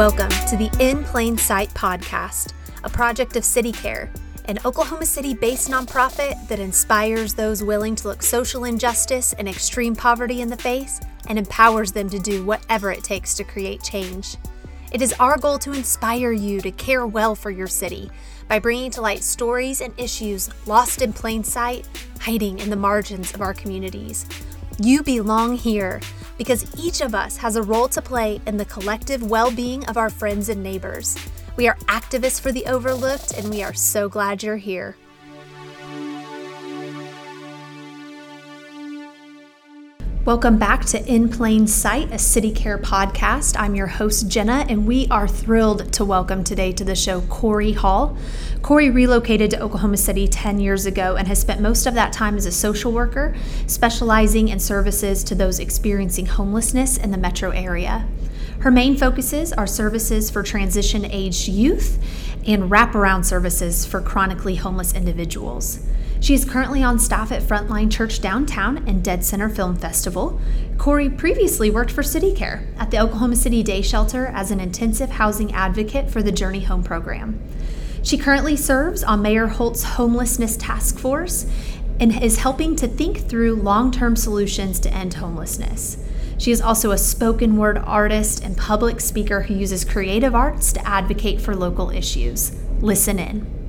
Welcome to the In Plain Sight podcast, a project of City Care, an Oklahoma City based nonprofit that inspires those willing to look social injustice and extreme poverty in the face and empowers them to do whatever it takes to create change. It is our goal to inspire you to care well for your city by bringing to light stories and issues lost in plain sight, hiding in the margins of our communities. You belong here because each of us has a role to play in the collective well being of our friends and neighbors. We are activists for the overlooked, and we are so glad you're here. Welcome back to In Plain Sight, a CityCare podcast. I'm your host, Jenna, and we are thrilled to welcome today to the show Corey Hall. Corey relocated to Oklahoma City 10 years ago and has spent most of that time as a social worker, specializing in services to those experiencing homelessness in the metro area. Her main focuses are services for transition aged youth and wraparound services for chronically homeless individuals. She is currently on staff at Frontline Church Downtown and Dead Center Film Festival. Corey previously worked for CityCare at the Oklahoma City Day Shelter as an intensive housing advocate for the Journey Home program. She currently serves on Mayor Holt's Homelessness Task Force and is helping to think through long term solutions to end homelessness. She is also a spoken word artist and public speaker who uses creative arts to advocate for local issues. Listen in.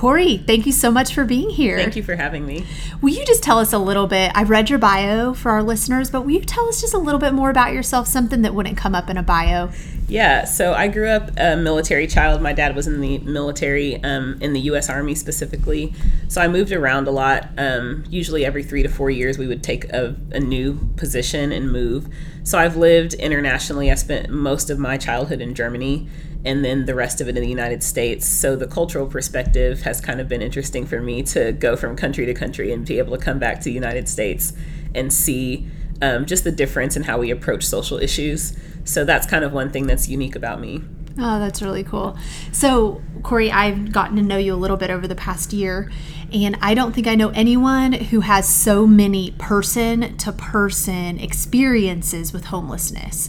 Corey, thank you so much for being here. Thank you for having me. Will you just tell us a little bit? I've read your bio for our listeners, but will you tell us just a little bit more about yourself, something that wouldn't come up in a bio? Yeah, so I grew up a military child. My dad was in the military, um, in the U.S. Army specifically. So I moved around a lot. Um, usually every three to four years, we would take a, a new position and move. So I've lived internationally. I spent most of my childhood in Germany and then the rest of it in the United States. So the cultural perspective has kind of been interesting for me to go from country to country and be able to come back to the United States and see um, just the difference in how we approach social issues. So that's kind of one thing that's unique about me. Oh, that's really cool. So, Corey, I've gotten to know you a little bit over the past year, and I don't think I know anyone who has so many person to person experiences with homelessness.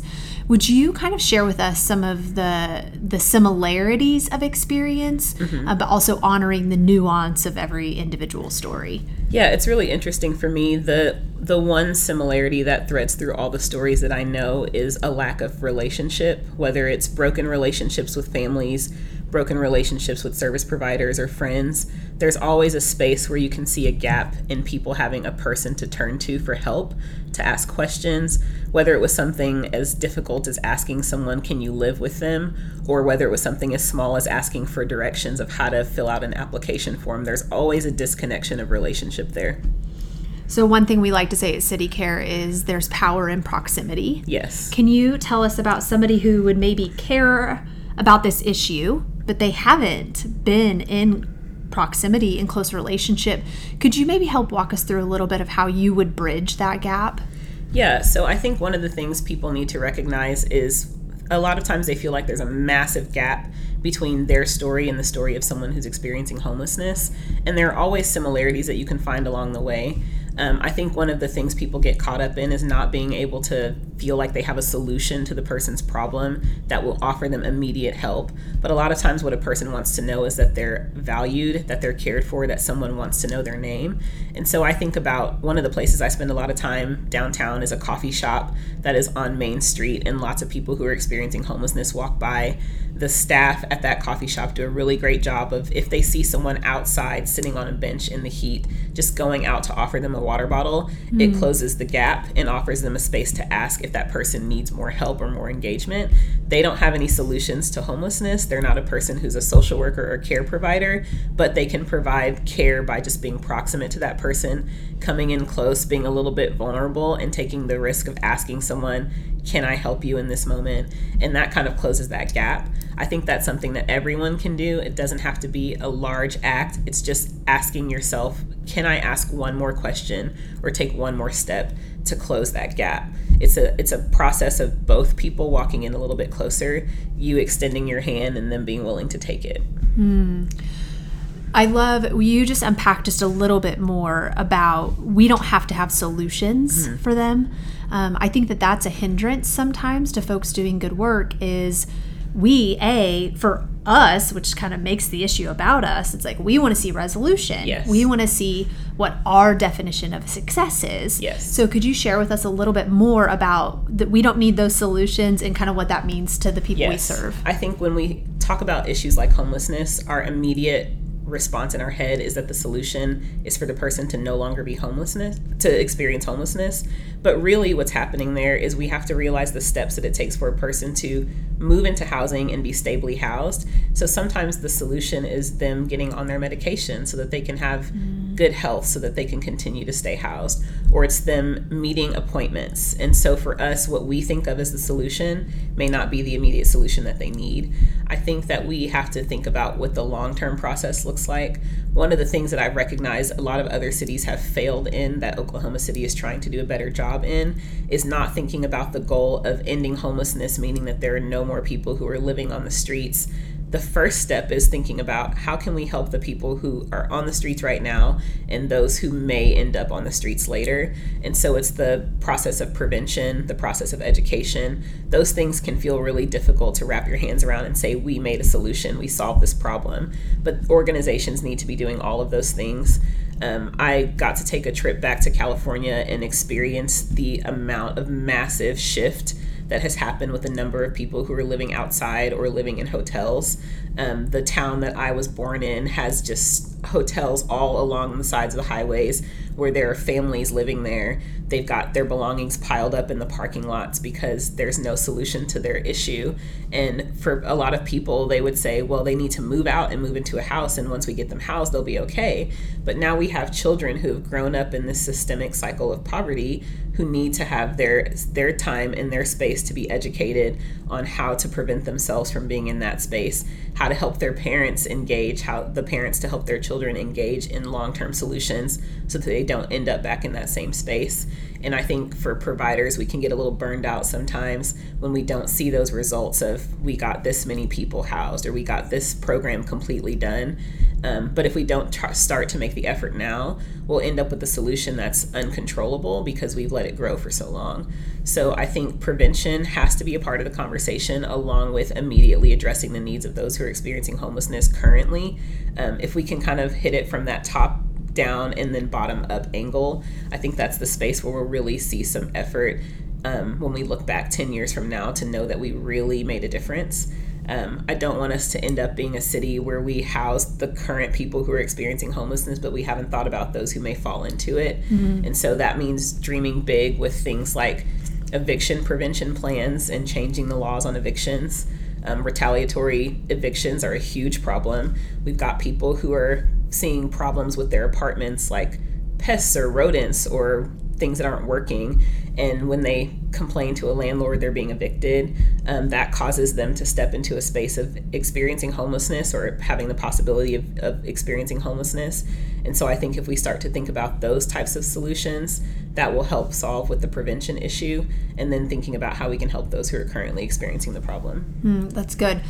Would you kind of share with us some of the the similarities of experience, mm-hmm. uh, but also honoring the nuance of every individual story? Yeah, it's really interesting for me. the The one similarity that threads through all the stories that I know is a lack of relationship, whether it's broken relationships with families, broken relationships with service providers or friends, there's always a space where you can see a gap in people having a person to turn to for help, to ask questions, whether it was something as difficult as asking someone, Can you live with them? or whether it was something as small as asking for directions of how to fill out an application form. There's always a disconnection of relationship there. So, one thing we like to say at CityCare is there's power in proximity. Yes. Can you tell us about somebody who would maybe care about this issue, but they haven't been in proximity in close relationship. Could you maybe help walk us through a little bit of how you would bridge that gap? Yeah, so I think one of the things people need to recognize is a lot of times they feel like there's a massive gap between their story and the story of someone who's experiencing homelessness. And there are always similarities that you can find along the way. Um, I think one of the things people get caught up in is not being able to feel like they have a solution to the person's problem that will offer them immediate help. But a lot of times, what a person wants to know is that they're valued, that they're cared for, that someone wants to know their name. And so I think about one of the places I spend a lot of time downtown is a coffee shop that is on Main Street, and lots of people who are experiencing homelessness walk by the staff at that coffee shop do a really great job of if they see someone outside sitting on a bench in the heat, just going out to offer them a water bottle, mm. it closes the gap and offers them a space to ask if that person needs more help or more engagement. They don't have any solutions to homelessness. They're not a person who's a social worker or care provider, but they can provide care by just being proximate to that person, coming in close, being a little bit vulnerable, and taking the risk of asking someone, Can I help you in this moment? And that kind of closes that gap. I think that's something that everyone can do. It doesn't have to be a large act. It's just asking yourself, can I ask one more question or take one more step to close that gap? It's a it's a process of both people walking in a little bit closer, you extending your hand and then being willing to take it. Hmm. I love you just unpack just a little bit more about we don't have to have solutions mm-hmm. for them. Um, I think that that's a hindrance sometimes to folks doing good work is we a for us which kind of makes the issue about us it's like we want to see resolution Yes. we want to see what our definition of success is Yes. so could you share with us a little bit more about that we don't need those solutions and kind of what that means to the people we serve I think when we talk about issues like homelessness, our immediate response in our head is that the solution is for the person to no longer be homelessness to experience homelessness. But really what's happening there is we have to realize the steps that it takes for a person to move into housing and be stably housed. So sometimes the solution is them getting on their medication so that they can have mm. good health so that they can continue to stay housed or it's them meeting appointments. And so for us what we think of as the solution may not be the immediate solution that they need. I think that we have to think about what the long-term process looks like. One of the things that i've recognized a lot of other cities have failed in that oklahoma city is trying to do a better job in is not thinking about the goal of ending homelessness meaning that there are no more people who are living on the streets the first step is thinking about how can we help the people who are on the streets right now and those who may end up on the streets later. And so it's the process of prevention the process of education. Those things can feel really difficult to wrap your hands around and say we made a solution. We solved this problem. But organizations need to be doing all of those things. Um, I got to take a trip back to California and experience the amount of massive shift that has happened with the number of people who are living outside or living in hotels. Um, the town that I was born in has just hotels all along the sides of the highways where there are families living there. They've got their belongings piled up in the parking lots because there's no solution to their issue. And for a lot of people, they would say, well, they need to move out and move into a house. And once we get them housed, they'll be okay. But now we have children who have grown up in this systemic cycle of poverty who need to have their their time and their space to be educated on how to prevent themselves from being in that space, how to help their parents engage, how the parents to help their children engage in long-term solutions so that they don't end up back in that same space. And I think for providers, we can get a little burned out sometimes when we don't see those results of we got this many people housed or we got this program completely done. Um, but if we don't start to make the effort now, we'll end up with a solution that's uncontrollable because we've let it grow for so long. So I think prevention has to be a part of the conversation, along with immediately addressing the needs of those who are experiencing homelessness currently. Um, if we can kind of hit it from that top down and then bottom up angle, I think that's the space where we'll really see some effort um, when we look back 10 years from now to know that we really made a difference. Um, I don't want us to end up being a city where we house the current people who are experiencing homelessness, but we haven't thought about those who may fall into it. And so that means dreaming big with things like eviction prevention plans and changing the laws on evictions. Um, retaliatory evictions are a huge problem. We've got people who are seeing problems with their apartments, like pests or rodents or things that aren't working. And when they complain to a landlord they're being evicted, um, that causes them to step into a space of experiencing homelessness or having the possibility of, of experiencing homelessness. And so I think if we start to think about those types of solutions, that will help solve with the prevention issue. And then thinking about how we can help those who are currently experiencing the problem. Mm, that's good.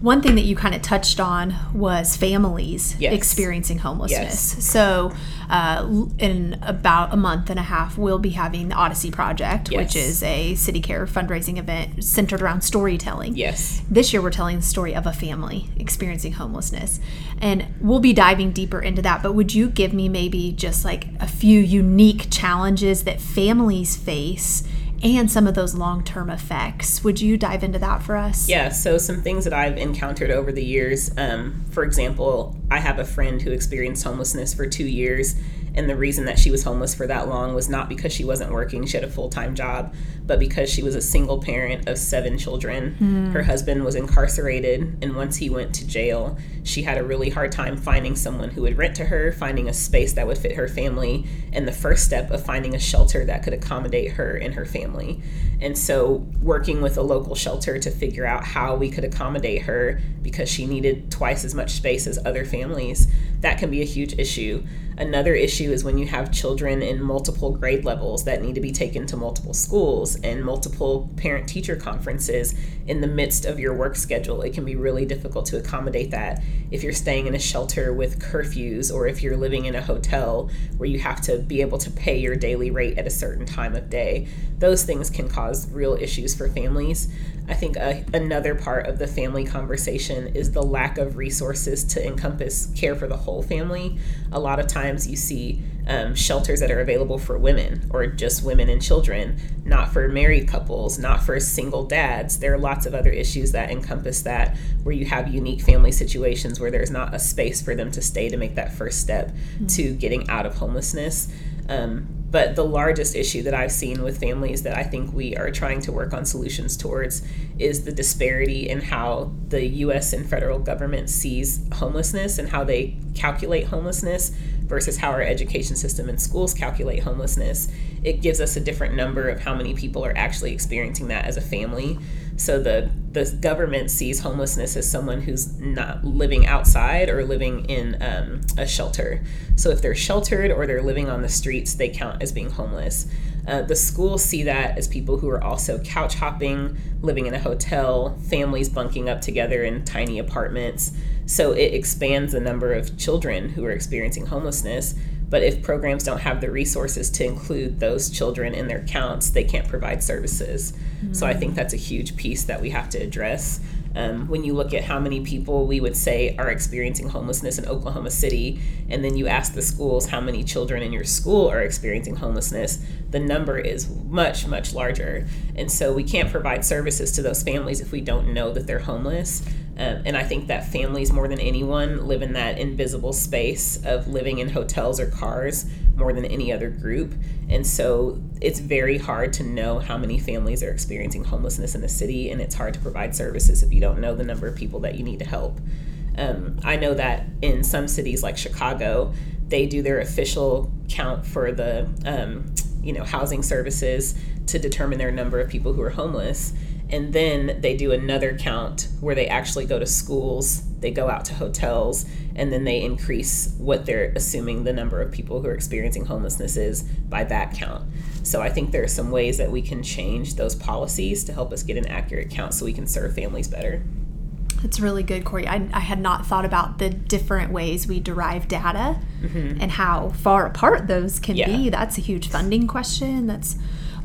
One thing that you kind of touched on was families Yes. experiencing homelessness. Yes. So, uh, in about a month and a half, we'll be having the Odyssey Project, which is a city care fundraising event centered around storytelling. Yes. This year, we're telling the story of a family experiencing homelessness. And we'll be diving deeper into that. But would you give me maybe just like a few unique challenges that families face and some of those long term effects? Would you dive into that for us? Yeah, so some things that I've encountered over the years. Um, for example, I have a friend who experienced homelessness for two years, and the reason that she was homeless for that long was not because she wasn't working, she had a full time job, but because she was a single parent of seven children. Hmm. Her husband was incarcerated, and once he went to jail, she had a really hard time finding someone who would rent to her, finding a space that would fit her family, and the first step of finding a shelter that could accommodate her and her family. And so, working with a local shelter to figure out how we could accommodate her because she needed twice as much space as other families that can be a huge issue. Another issue is when you have children in multiple grade levels that need to be taken to multiple schools and multiple parent teacher conferences in the midst of your work schedule. It can be really difficult to accommodate that if you're staying in a shelter with curfews or if you're living in a hotel where you have to be able to pay your daily rate at a certain time of day. Those things can cause real issues for families. I think a, another part of the family conversation is the lack of resources to encompass care for the whole family. A lot of times you see um, shelters that are available for women or just women and children, not for married couples, not for single dads. There are lots of other issues that encompass that where you have unique family situations where there's not a space for them to stay to make that first step mm-hmm. to getting out of homelessness. Um, but the largest issue that I've seen with families that I think we are trying to work on solutions towards is the disparity in how the US and federal government sees homelessness and how they calculate homelessness versus how our education system and schools calculate homelessness. It gives us a different number of how many people are actually experiencing that as a family. So the the government sees homelessness as someone who's not living outside or living in um, a shelter. So if they're sheltered or they're living on the streets, they count as being homeless. Uh, the schools see that as people who are also couch hopping, living in a hotel, families bunking up together in tiny apartments. So it expands the number of children who are experiencing homelessness. But if programs don't have the resources to include those children in their counts, they can't provide services. Mm-hmm. So I think that's a huge piece that we have to address. Um, when you look at how many people we would say are experiencing homelessness in Oklahoma City, and then you ask the schools how many children in your school are experiencing homelessness, the number is much, much larger. And so we can't provide services to those families if we don't know that they're homeless. Um, and I think that families, more than anyone, live in that invisible space of living in hotels or cars more than any other group. And so it's very hard to know how many families are experiencing homelessness in the city, and it's hard to provide services if you don't know the number of people that you need to help. Um, I know that in some cities like Chicago, they do their official count for the um, you know housing services to determine their number of people who are homeless. And then they do another count where they actually go to schools they go out to hotels and then they increase what they're assuming the number of people who are experiencing homelessness is by that count. So i think there are some ways that we can change those policies to help us get an accurate count so we can serve families better that's really good, Corey. I, I, had not thought about the different ways we derive data mm-hmm. and how far apart those can yeah. be. That's a huge funding question. That's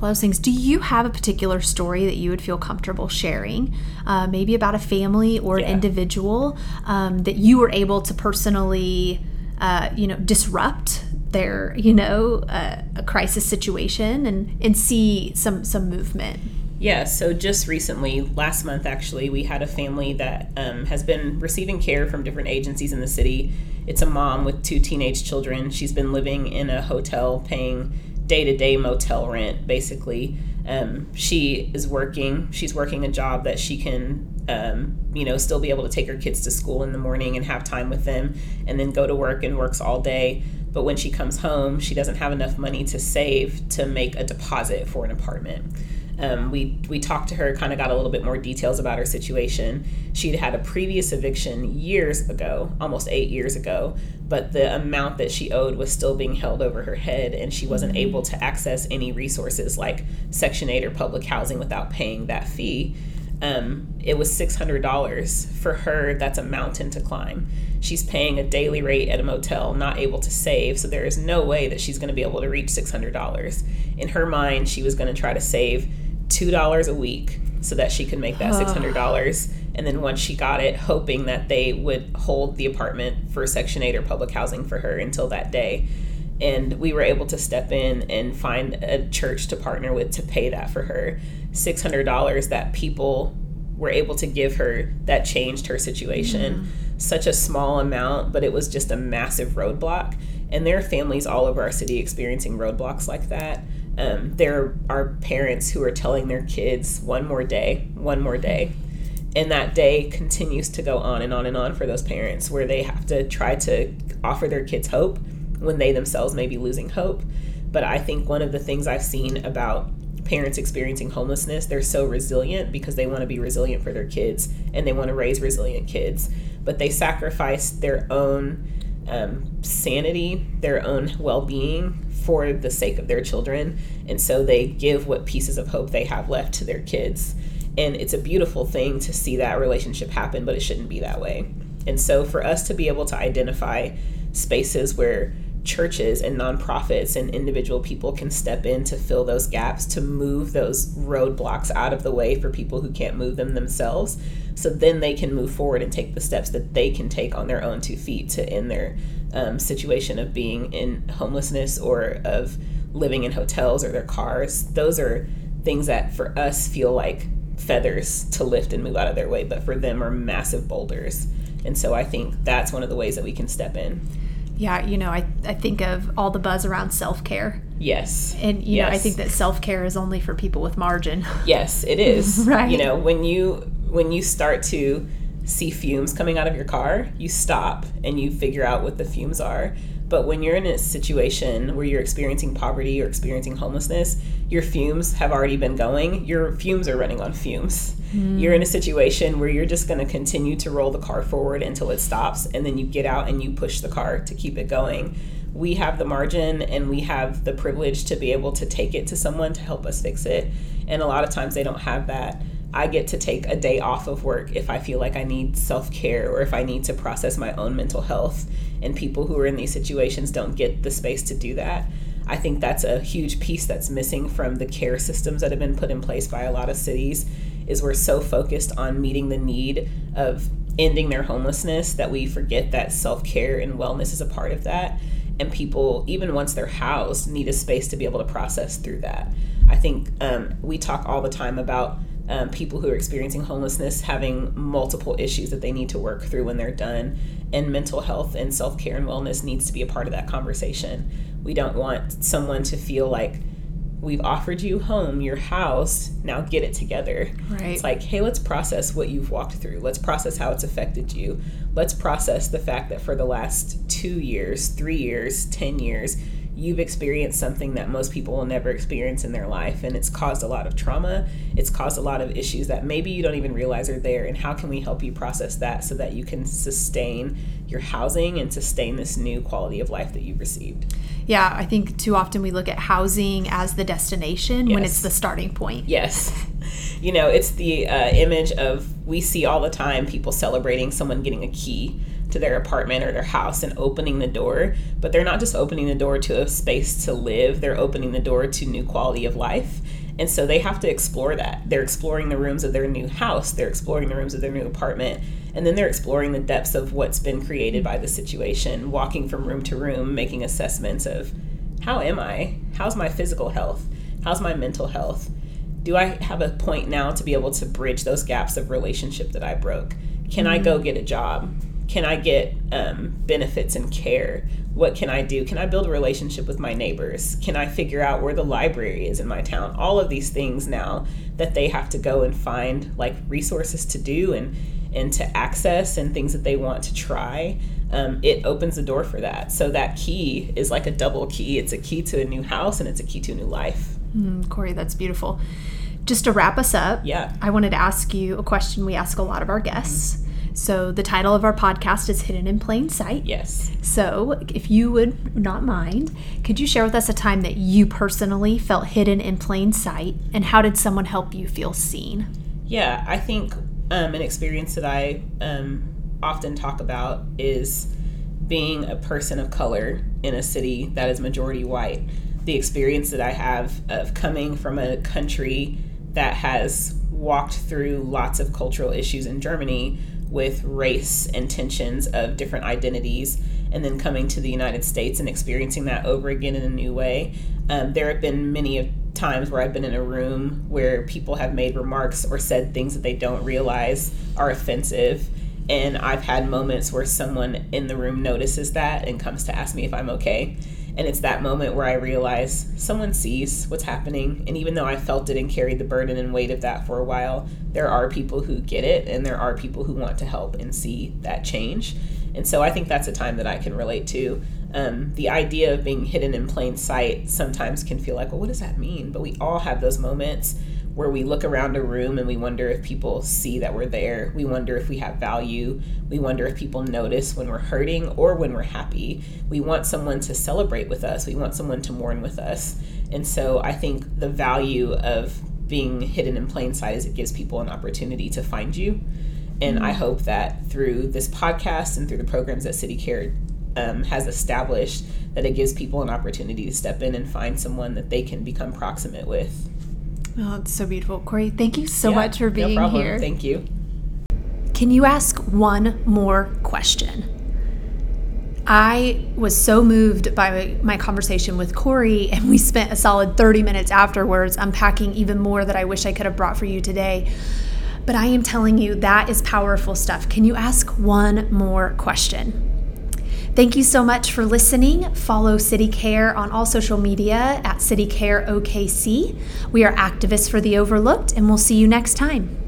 all those things. Do you have a particular story that you would feel comfortable sharing, uh, maybe about a family or yeah. an individual um, that you were able to personally, uh, you know, disrupt their, you know, uh, a crisis situation and and see some some movement? Yeah, so just recently, last month actually, we had a family that um, has been receiving care from different agencies in the city. It's a mom with two teenage children. She's been living in a hotel paying day to day motel rent, basically. Um, she is working. She's working a job that she can, um, you know, still be able to take her kids to school in the morning and have time with them, and then go to work and works all day. But when she comes home, she doesn't have enough money to save to make a deposit for an apartment. Um, we we talked to her, kind of got a little bit more details about her situation. She'd had a previous eviction years ago, almost eight years ago, but the amount that she owed was still being held over her head, and she wasn't mm-hmm. able to access any resources like Section 8 or public housing without paying that fee. Um, it was $600 for her that's a mountain to climb she's paying a daily rate at a motel not able to save so there is no way that she's going to be able to reach $600 in her mind she was going to try to save $2 a week so that she could make that $600 and then once she got it hoping that they would hold the apartment for section 8 or public housing for her until that day. And we were able to step in and find a church to partner with to pay that for her. $600 that people were able to give her that changed her situation. Mm-hmm. such a small amount but it was just a massive roadblock. And there are families all over our city experiencing roadblocks like that um, there are parents who are telling their kids one more day, one more day. And that day continues to go on and on and on for those parents where they have to try to offer their kids hope when they themselves may be losing hope. But I think one of the things I've seen about parents experiencing homelessness, they're so resilient because they want to be resilient for their kids and they want to raise resilient kids. But they sacrifice their own um, sanity, their own well being for the sake of their children. And so they give what pieces of hope they have left to their kids. And it's a beautiful thing to see that relationship happen, but it shouldn't be that way. And so for us to be able to identify spaces where churches and nonprofits and individual people can step in to fill those gaps, to move those roadblocks out of the way for people who can't move them themselves. So then they can move forward and take the steps that they can take on their own two feet to end their um, situation of being in homelessness or of living in hotels or their cars. Those are things that for us feel like feathers to lift and move out of their way, but for them are massive boulders. And so I think that's one of the ways that we can step in. Yeah, you know, I, I think of all the buzz around self care. Yes. And, you yes. know, I think that self care is only for people with margin. Yes, it is. right. You know, when you when you start to see fumes coming out of your car, you stop and you figure out what the fumes are. But when you're in a situation where you're experiencing poverty or experiencing homelessness, your fumes have already been going. Your fumes are running on fumes. Mm. You're in a situation where you're just going to continue to roll the car forward until it stops, and then you get out and you push the car to keep it going. We have the margin and we have the privilege to be able to take it to someone to help us fix it. And a lot of times they don't have that. I get to take a day off of work if I feel like I need self care or if I need to process my own mental health. And people who are in these situations don't get the space to do that. I think that's a huge piece that's missing from the care systems that have been put in place by a lot of cities is we're so focused on meeting the need of ending their homelessness that we forget that self-care and wellness is a part of that and people even once they're housed need a space to be able to process through that i think um, we talk all the time about um, people who are experiencing homelessness having multiple issues that they need to work through when they're done and mental health and self-care and wellness needs to be a part of that conversation we don't want someone to feel like we've offered you home, your house, now get it together. Right. It's like, hey, let's process what you've walked through. Let's process how it's affected you. Let's process the fact that for the last two years, three years, 10 years, you've experienced something that most people will never experience in their life and it's caused a lot of trauma. It's caused a lot of issues that maybe you don't even realize are there and how can we help you process that so that you can sustain your housing and sustain this new quality of life that you've received? Yeah i think too often we look at housing as the destination yes. when it's the starting point. Yes. You know it's the uh, image of we see all the time people celebrating someone getting a key to their apartment or their house and opening the door, but they're not just opening the door to a space to live, they're opening the door to new quality of life. And so they have to explore that. They're exploring the rooms of their new house, they're exploring the rooms of their new apartment, and then they're exploring the depths of what's been created by the situation, walking from room to room, making assessments of how am I? How's my physical health? How's my mental health? Do I have a point now to be able to bridge those gaps of relationship that I broke? Can mm-hmm. I go get a job? Can I get um, benefits and care? What can I do? Can I build a relationship with my neighbors? Can I figure out where the library is in my town? All of these things now that they have to go and find like resources to do and and to access and things that they want to try. Um, it opens the door for that. So that key is like a double key. It's a key to a new house and it's a key to a new life. Mm, Corey, that's beautiful. Just to wrap us up, yeah, I wanted to ask you a question we ask a lot of our guests. Mm-hmm so, the title of our podcast is Hidden in Plain Sight. Yes. So, if you would not mind, could you share with us a time that you personally felt hidden in plain sight and how did someone help you feel seen? Yeah, I think um, an experience that I um, often talk about is being a person of color in a city that is majority white. The experience that I have of coming from a country that has walked through lots of cultural issues in Germany with race and tensions of different identities and then coming to the United States and experiencing that over again in a new way. Um, there have been many times where I've been in a room where people have made remarks or said things that they don't realize are offensive. And I've had moments where someone in the room notices that and comes to ask me if I'm okay. And it's that moment where I realize someone sees what's happening. And even though I felt it and carried the burden and weight of that for a while, there are people who get it and there are people who want to help and see that change. And so I think that's a time that I can relate to. Um, the idea of being hidden in plain sight sometimes can feel like, well, what does that mean? But we all have those moments where we look around a room and we wonder if people see that we're there. We wonder if we have value. We wonder if people notice when we're hurting or when we're happy. We want someone to celebrate with us. We want someone to mourn with us. And so I think the value of being hidden in plain sight is it gives people an opportunity to find you. And I hope that through this podcast and through the programs that City Care um, has established, that it gives people an opportunity to step in and find someone that they can become proximate with. Oh, it's so beautiful. Corey, thank you so Yeah, much for being no here. Thank you. Can you ask one more question? I was so moved by my conversation with Corey, and we spent a solid 30 minutes afterwards unpacking even more that I wish I could have brought for you today. But I am telling you, that is powerful stuff. Can you ask one more question? Thank you so much for listening. Follow City Care on all social media at City Care OKC. We are activists for the overlooked, and we'll see you next time.